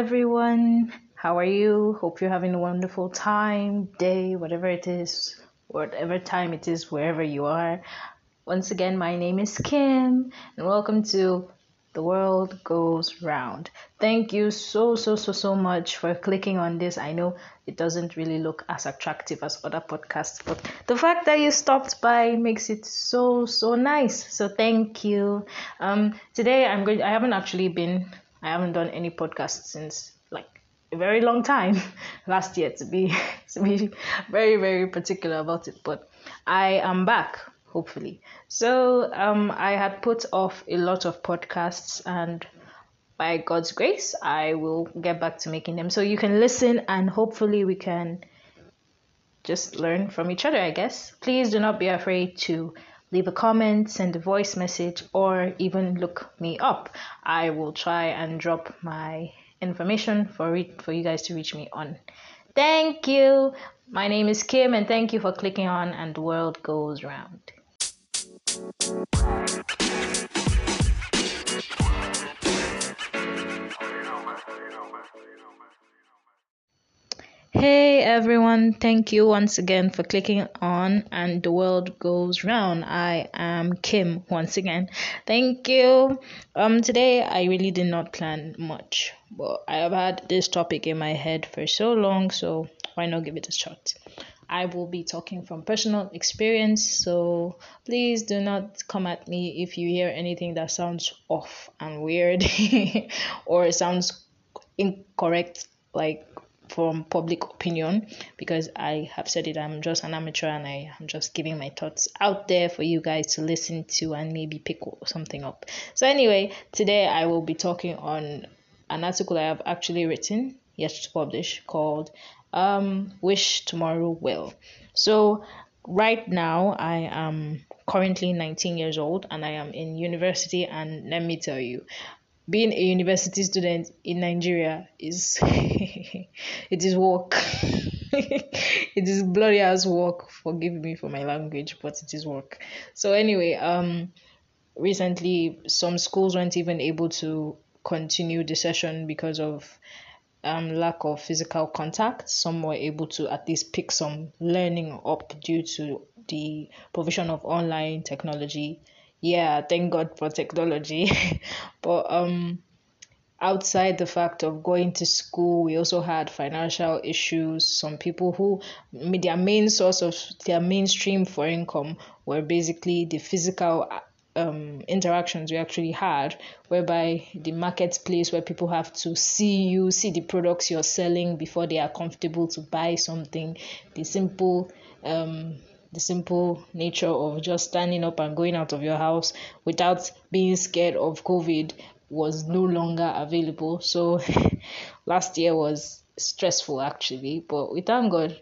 Everyone. How are you? Hope you're having a wonderful time, day, whatever it is, whatever time it is, wherever you are. Once again, my name is Kim, and welcome to The World Goes Round. Thank you so, so, so, so much for clicking on this. I know it doesn't really look as attractive as other podcasts, but the fact that you stopped by makes it so, so nice. So thank you. Um, today I'm going. I haven't actually been I haven't done any podcast since like a very long time last year to be to be very very particular about it but I am back hopefully. So um I had put off a lot of podcasts and by God's grace I will get back to making them. So you can listen and hopefully we can just learn from each other I guess. Please do not be afraid to leave a comment, send a voice message, or even look me up. I will try and drop my information for it for you guys to reach me on. Thank you. My name is Kim, and thank you for clicking on And the World Goes Round. Hey everyone, thank you once again for clicking on and the world goes round. I am Kim once again. Thank you. Um today I really did not plan much, but I have had this topic in my head for so long, so why not give it a shot? I will be talking from personal experience, so please do not come at me if you hear anything that sounds off and weird or sounds incorrect like from public opinion because I have said it, I'm just an amateur and I am just giving my thoughts out there for you guys to listen to and maybe pick something up. So, anyway, today I will be talking on an article I have actually written yet to publish called um, Wish Tomorrow Well. So, right now I am currently 19 years old and I am in university and let me tell you being a university student in Nigeria is it is work. it is glorious work. Forgive me for my language, but it is work. So anyway, um recently some schools weren't even able to continue the session because of um, lack of physical contact. Some were able to at least pick some learning up due to the provision of online technology yeah, thank God for technology. but um outside the fact of going to school, we also had financial issues. Some people who their main source of their mainstream for income were basically the physical um, interactions we actually had, whereby the marketplace where people have to see you, see the products you're selling before they are comfortable to buy something, the simple um, the simple nature of just standing up and going out of your house without being scared of COVID was no longer available. So last year was stressful actually, but we thank God.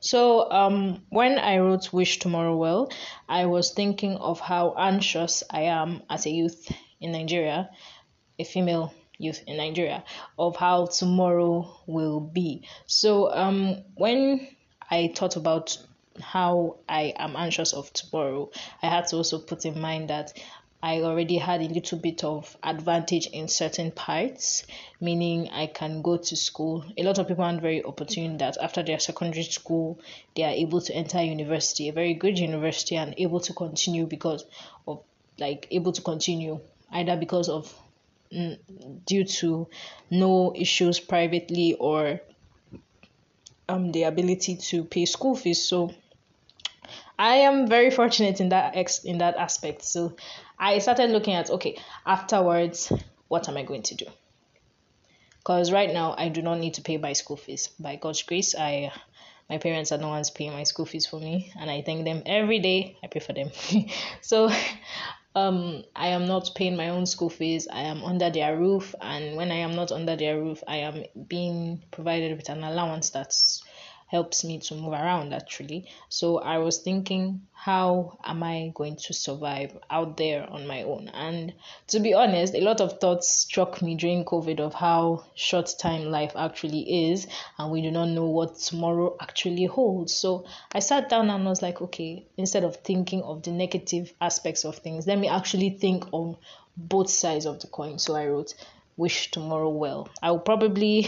So um when I wrote Wish Tomorrow Well, I was thinking of how anxious I am as a youth in Nigeria, a female youth in Nigeria, of how tomorrow will be. So um when I thought about how I am anxious of tomorrow, I had to also put in mind that I already had a little bit of advantage in certain parts, meaning I can go to school. A lot of people aren't very opportune that after their secondary school, they are able to enter university, a very good university, and able to continue because of like able to continue either because of mm, due to no issues privately or um the ability to pay school fees. So I am very fortunate in that ex- in that aspect. So I started looking at okay, afterwards, what am I going to do? Because right now I do not need to pay my school fees. By God's grace, I my parents are the ones paying my school fees for me, and I thank them every day. I pay for them. so um I am not paying my own school fees. I am under their roof, and when I am not under their roof, I am being provided with an allowance that's helps me to move around actually. So I was thinking, how am I going to survive out there on my own? And to be honest, a lot of thoughts struck me during COVID of how short time life actually is, and we do not know what tomorrow actually holds. So I sat down and was like, okay, instead of thinking of the negative aspects of things, let me actually think on both sides of the coin. So I wrote, wish tomorrow well. I will probably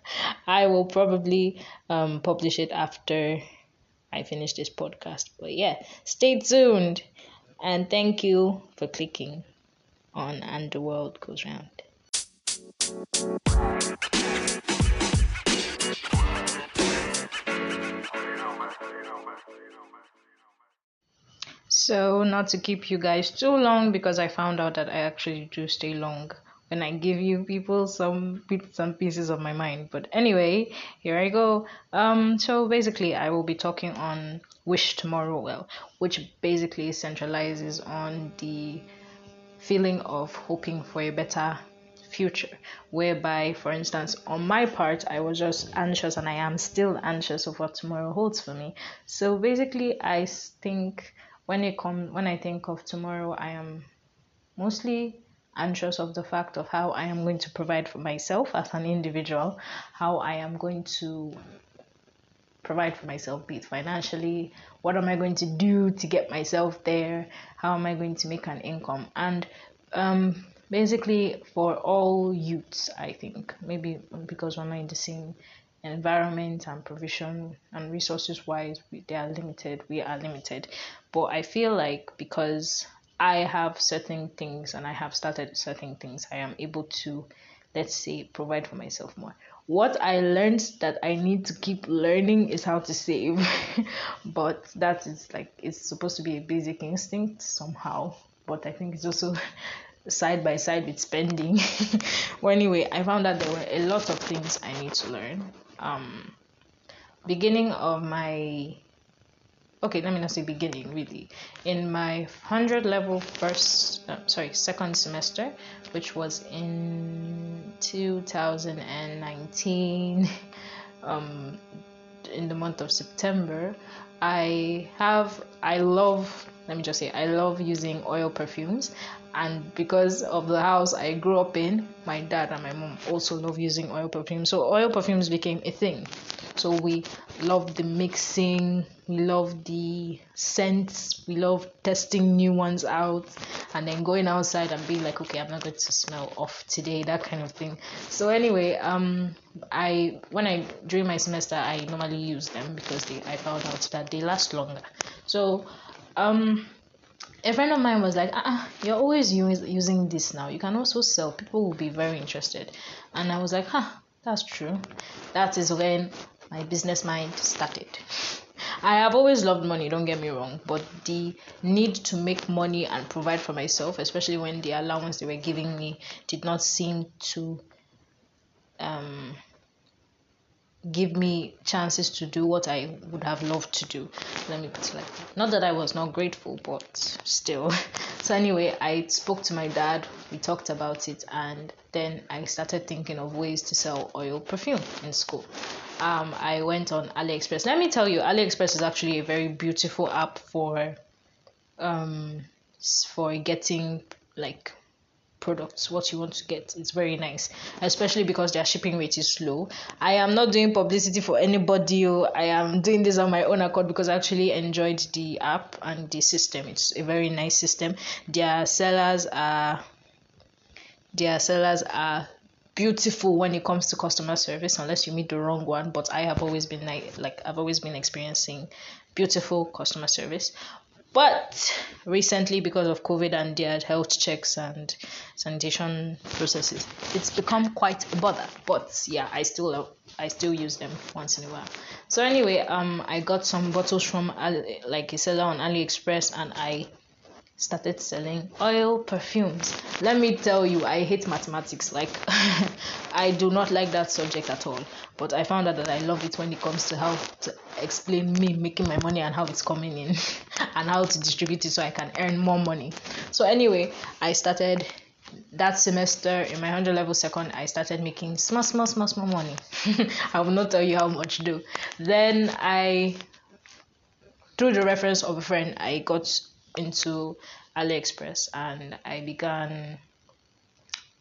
I will probably um, publish it after I finish this podcast. But yeah, stay tuned and thank you for clicking on And the World Goes Round. So, not to keep you guys too long because I found out that I actually do stay long when I give you people some some pieces of my mind. But anyway, here I go. Um, so basically, I will be talking on wish tomorrow well, which basically centralizes on the feeling of hoping for a better future whereby for instance on my part i was just anxious and i am still anxious of what tomorrow holds for me so basically i think when it come when i think of tomorrow i am mostly anxious of the fact of how I am going to provide for myself as an individual, how I am going to provide for myself, be it financially, what am I going to do to get myself there, how am I going to make an income, and um, basically for all youths, I think maybe because we're not in the same environment and provision and resources wise, they are limited, we are limited, but I feel like because I have certain things and I have started certain things, I am able to, let's say, provide for myself more. What I learned that I need to keep learning is how to save, but that is like it's supposed to be a basic instinct somehow. But I think it's also side by side with spending. well, anyway, I found that there were a lot of things I need to learn. Um, beginning of my okay let me not say beginning really. In my 100 level first uh, sorry second semester which was in 2019 um, in the month of september i have i love let me just say i love using oil perfumes and because of the house I grew up in, my dad and my mom also love using oil perfumes. So oil perfumes became a thing. So we love the mixing, we love the scents, we love testing new ones out, and then going outside and being like, okay, I'm not going to smell off today, that kind of thing. So anyway, um, I when I during my semester I normally use them because they I found out that they last longer. So um a friend of mine was like, ah, you're always use, using this now. You can also sell. People will be very interested. And I was like, huh, that's true. That is when my business mind started. I have always loved money, don't get me wrong, but the need to make money and provide for myself, especially when the allowance they were giving me did not seem to um give me chances to do what I would have loved to do. Let me put it like that. Not that I was not grateful, but still. so anyway, I spoke to my dad. We talked about it, and then I started thinking of ways to sell oil perfume in school. Um, I went on AliExpress. Let me tell you, AliExpress is actually a very beautiful app for um for getting like products what you want to get it's very nice especially because their shipping rate is low. I am not doing publicity for anybody oh. i am doing this on my own accord because i actually enjoyed the app and the system. It's a very nice system. Their sellers are their sellers are beautiful when it comes to customer service unless you meet the wrong one but i have always been like, like i've always been experiencing beautiful customer service but recently, because of COVID and their health checks and sanitation processes, it's become quite a bother. But yeah, I still I still use them once in a while. So anyway, um, I got some bottles from like a seller on AliExpress, and I started selling oil perfumes. Let me tell you, I hate mathematics. Like, I do not like that subject at all. But I found out that I love it when it comes to how to explain me making my money and how it's coming in and how to distribute it so I can earn more money. So, anyway, I started that semester in my 100 level second i started making small small small small money i will not tell you how much though then i through the reference of a friend i got into AliExpress and I began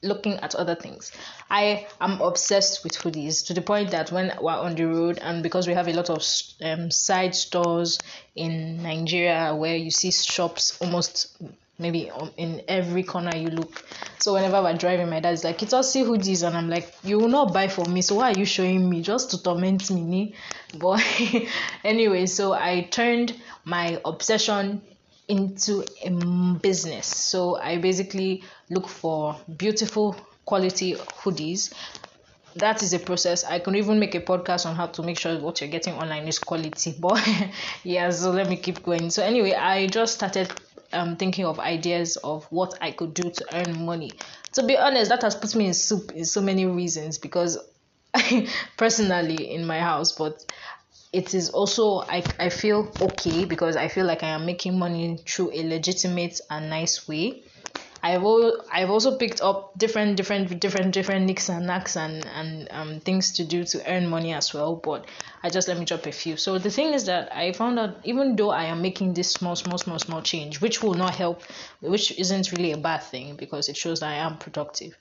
looking at other things. I am obsessed with hoodies to the point that when we're on the road, and because we have a lot of um, side stores in Nigeria where you see shops almost maybe in every corner you look, so whenever we're driving, my dad's like, "It's all see hoodies," and I'm like, "You will not buy for me, so why are you showing me just to torment me?" But anyway, so I turned my obsession into a business. So I basically look for beautiful quality hoodies that is a process. I can even make a podcast on how to make sure what you're getting online is quality. But yeah, so let me keep going. So anyway, I just started um thinking of ideas of what I could do to earn money. To be honest, that has put me in soup in so many reasons because personally in my house, but it is also I, I feel okay because I feel like I am making money through a legitimate and nice way. I've al- I've also picked up different different different different nicks and knacks and and um, things to do to earn money as well. But I just let me drop a few. So the thing is that I found out even though I am making this small small small small change, which will not help, which isn't really a bad thing because it shows that I am productive.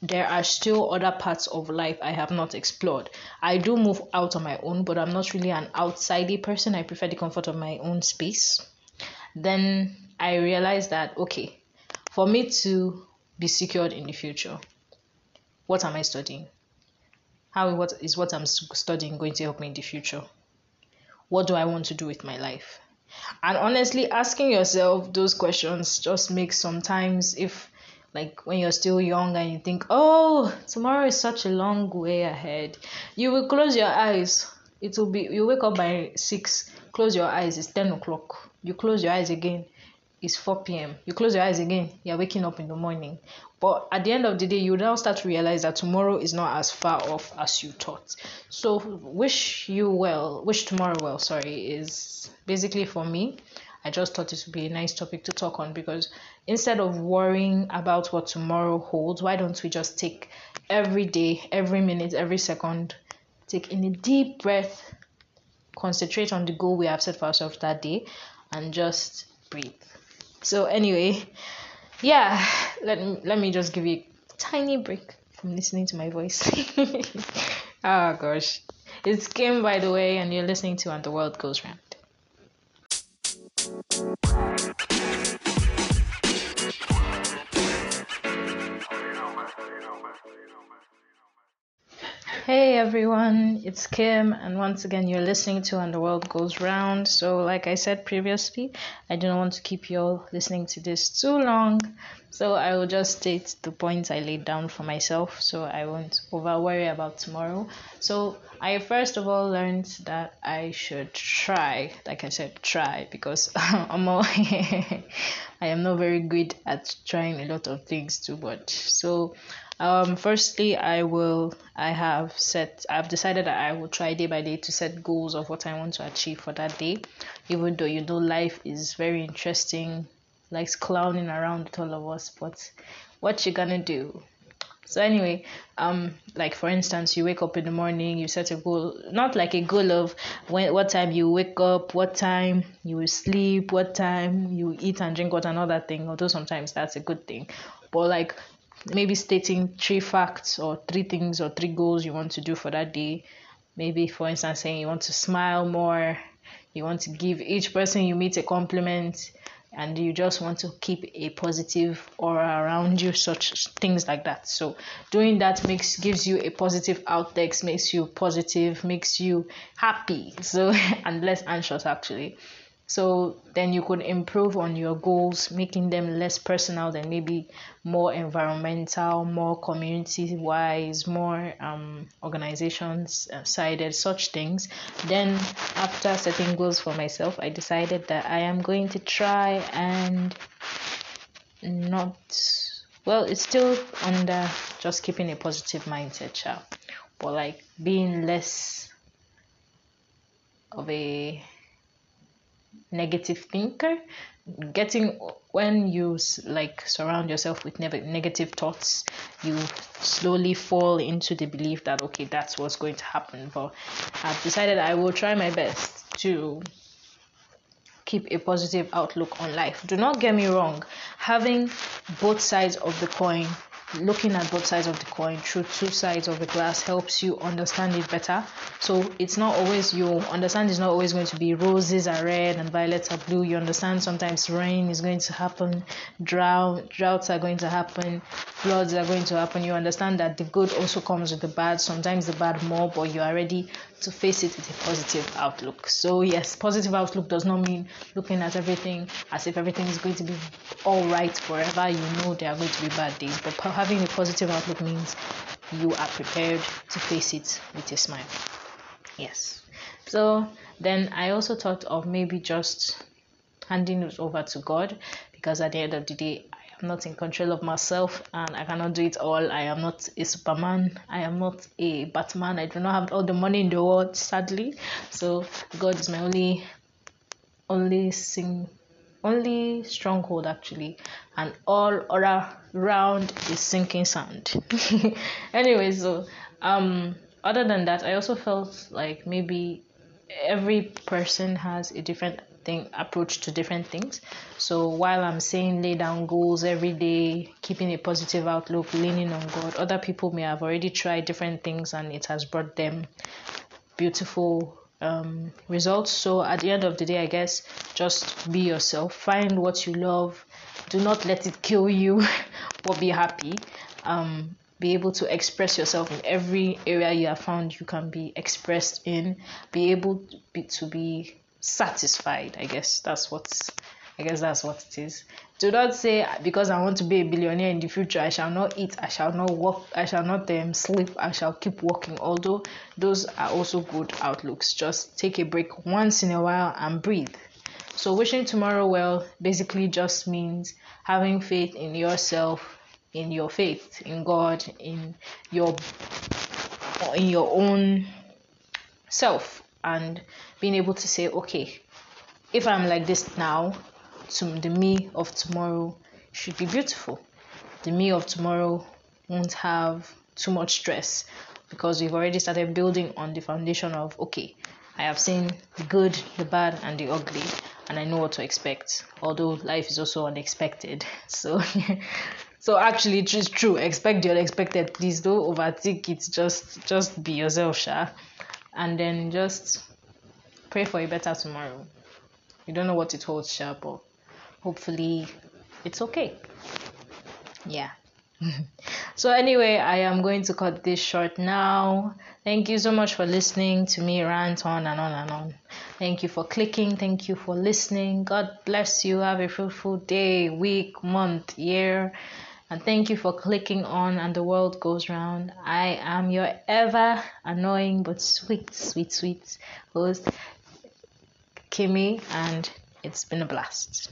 There are still other parts of life I have not explored. I do move out on my own, but I'm not really an outsidey person. I prefer the comfort of my own space. Then I realized that okay for me to be secured in the future, what am I studying? How what is what I'm studying going to help me in the future? What do I want to do with my life? And honestly, asking yourself those questions just makes sometimes if like when you're still young and you think, oh, tomorrow is such a long way ahead, you will close your eyes. It will be you wake up by six, close your eyes, it's ten o'clock. You close your eyes again, it's 4 p.m. You close your eyes again, you're waking up in the morning. But at the end of the day, you now start to realize that tomorrow is not as far off as you thought. So, wish you well, wish tomorrow well, sorry, is basically for me. I just thought it would be a nice topic to talk on because instead of worrying about what tomorrow holds, why don't we just take every day, every minute, every second, take in a deep breath, concentrate on the goal we have set for ourselves that day, and just breathe. So anyway, yeah, let me let me just give you a tiny break from listening to my voice. oh gosh. It's Kim by the way, and you're listening to And the World Goes Round. Hey everyone, it's Kim, and once again, you're listening to And the World Goes Round. So, like I said previously, I don't want to keep you all listening to this too long, so I will just state the points I laid down for myself so I won't over worry about tomorrow. So, I first of all learned that I should try, like I said, try because I'm all I am not very good at trying a lot of things too much. So, um, firstly, I will. I have set. I've decided that I will try day by day to set goals of what I want to achieve for that day. Even though you know life is very interesting, likes clowning around with all of us, but what you gonna do? So anyway, um, like for instance, you wake up in the morning, you set a goal, not like a goal of when what time you wake up, what time you will sleep, what time you eat and drink, what another thing. Although sometimes that's a good thing, but like maybe stating three facts or three things or three goals you want to do for that day. Maybe, for instance, saying you want to smile more, you want to give each person you meet a compliment, and you just want to keep a positive aura around you, such things like that. So, doing that makes gives you a positive outlook, makes you positive, makes you happy, so and less anxious actually. So then you could improve on your goals, making them less personal than maybe more environmental, more community wise, more um, organizations sided, such things. Then, after setting goals for myself, I decided that I am going to try and not, well, it's still under just keeping a positive mindset, child, but like being less of a negative thinker getting when you like surround yourself with never negative thoughts you slowly fall into the belief that okay that's what's going to happen. But i've decided i will try my best to keep a positive outlook on life. Do not get me wrong having both sides of the coin looking at both sides of the coin through two sides of the glass helps you understand it better. So it's not always you understand it's not always going to be roses are red and violets are blue. You understand sometimes rain is going to happen, drought droughts are going to happen, floods are going to happen. You understand that the good also comes with the bad, sometimes the bad more, but you are ready to face it with a positive outlook. So yes, positive outlook does not mean looking at everything as if everything is going to be all right forever. You know there are going to be bad days, but having a positive outlook means you are prepared to face it with a smile. Yes. So then I also thought of maybe just handing it over to God because at the end of the day, I am not in control of myself and I cannot do it all. I am not a Superman. I am not a Batman. I do not have all the money in the world, sadly. So God is my only only sing only stronghold actually and all around is sinking sand. Anyway so um other than that i also felt like maybe every person has a different thing approach to different things. So while i'm saying lay down goals every day keeping a positive outlook leaning on god other people may have already tried different things and it has brought them beautiful um, results. So at the end of the day, I guess just be yourself. Find what you love. Do not let it kill you, but be happy. Um, be able to express yourself in every area you have found you can be expressed in. Be able to be, to be satisfied. I guess that's what's I guess that's what it is. Do not say because I want to be a billionaire in the future, I shall not eat, I shall not work, I shall not um, sleep, I shall keep working. Although those are also good outlooks. Just take a break once in a while and breathe. So wishing tomorrow well basically just means having faith in yourself, in your faith, in God, in your in your own self and being able to say, okay, if I'm like this now, to the me of tomorrow should be beautiful. The me of tomorrow won't have too much stress because we've already started building on the foundation of okay, I have seen the good, the bad, and the ugly, and I know what to expect. Although life is also unexpected, so so actually it is true. Expect the unexpected. Please don't overthink it. Just just be yourself, Sha, and then just pray for a better tomorrow. You don't know what it holds, Sha, but hopefully it's okay. Yeah. So anyway i am going to cut this short now. Thank you so much for listening to me rant on and on and on. Thank you for clicking. Thank you for listening. God bless you. Have a fruitful day week month year. And thank you for clicking on and the world goes round. I am your ever annoying but sweet sweet sweet host kimmy and it's been a blast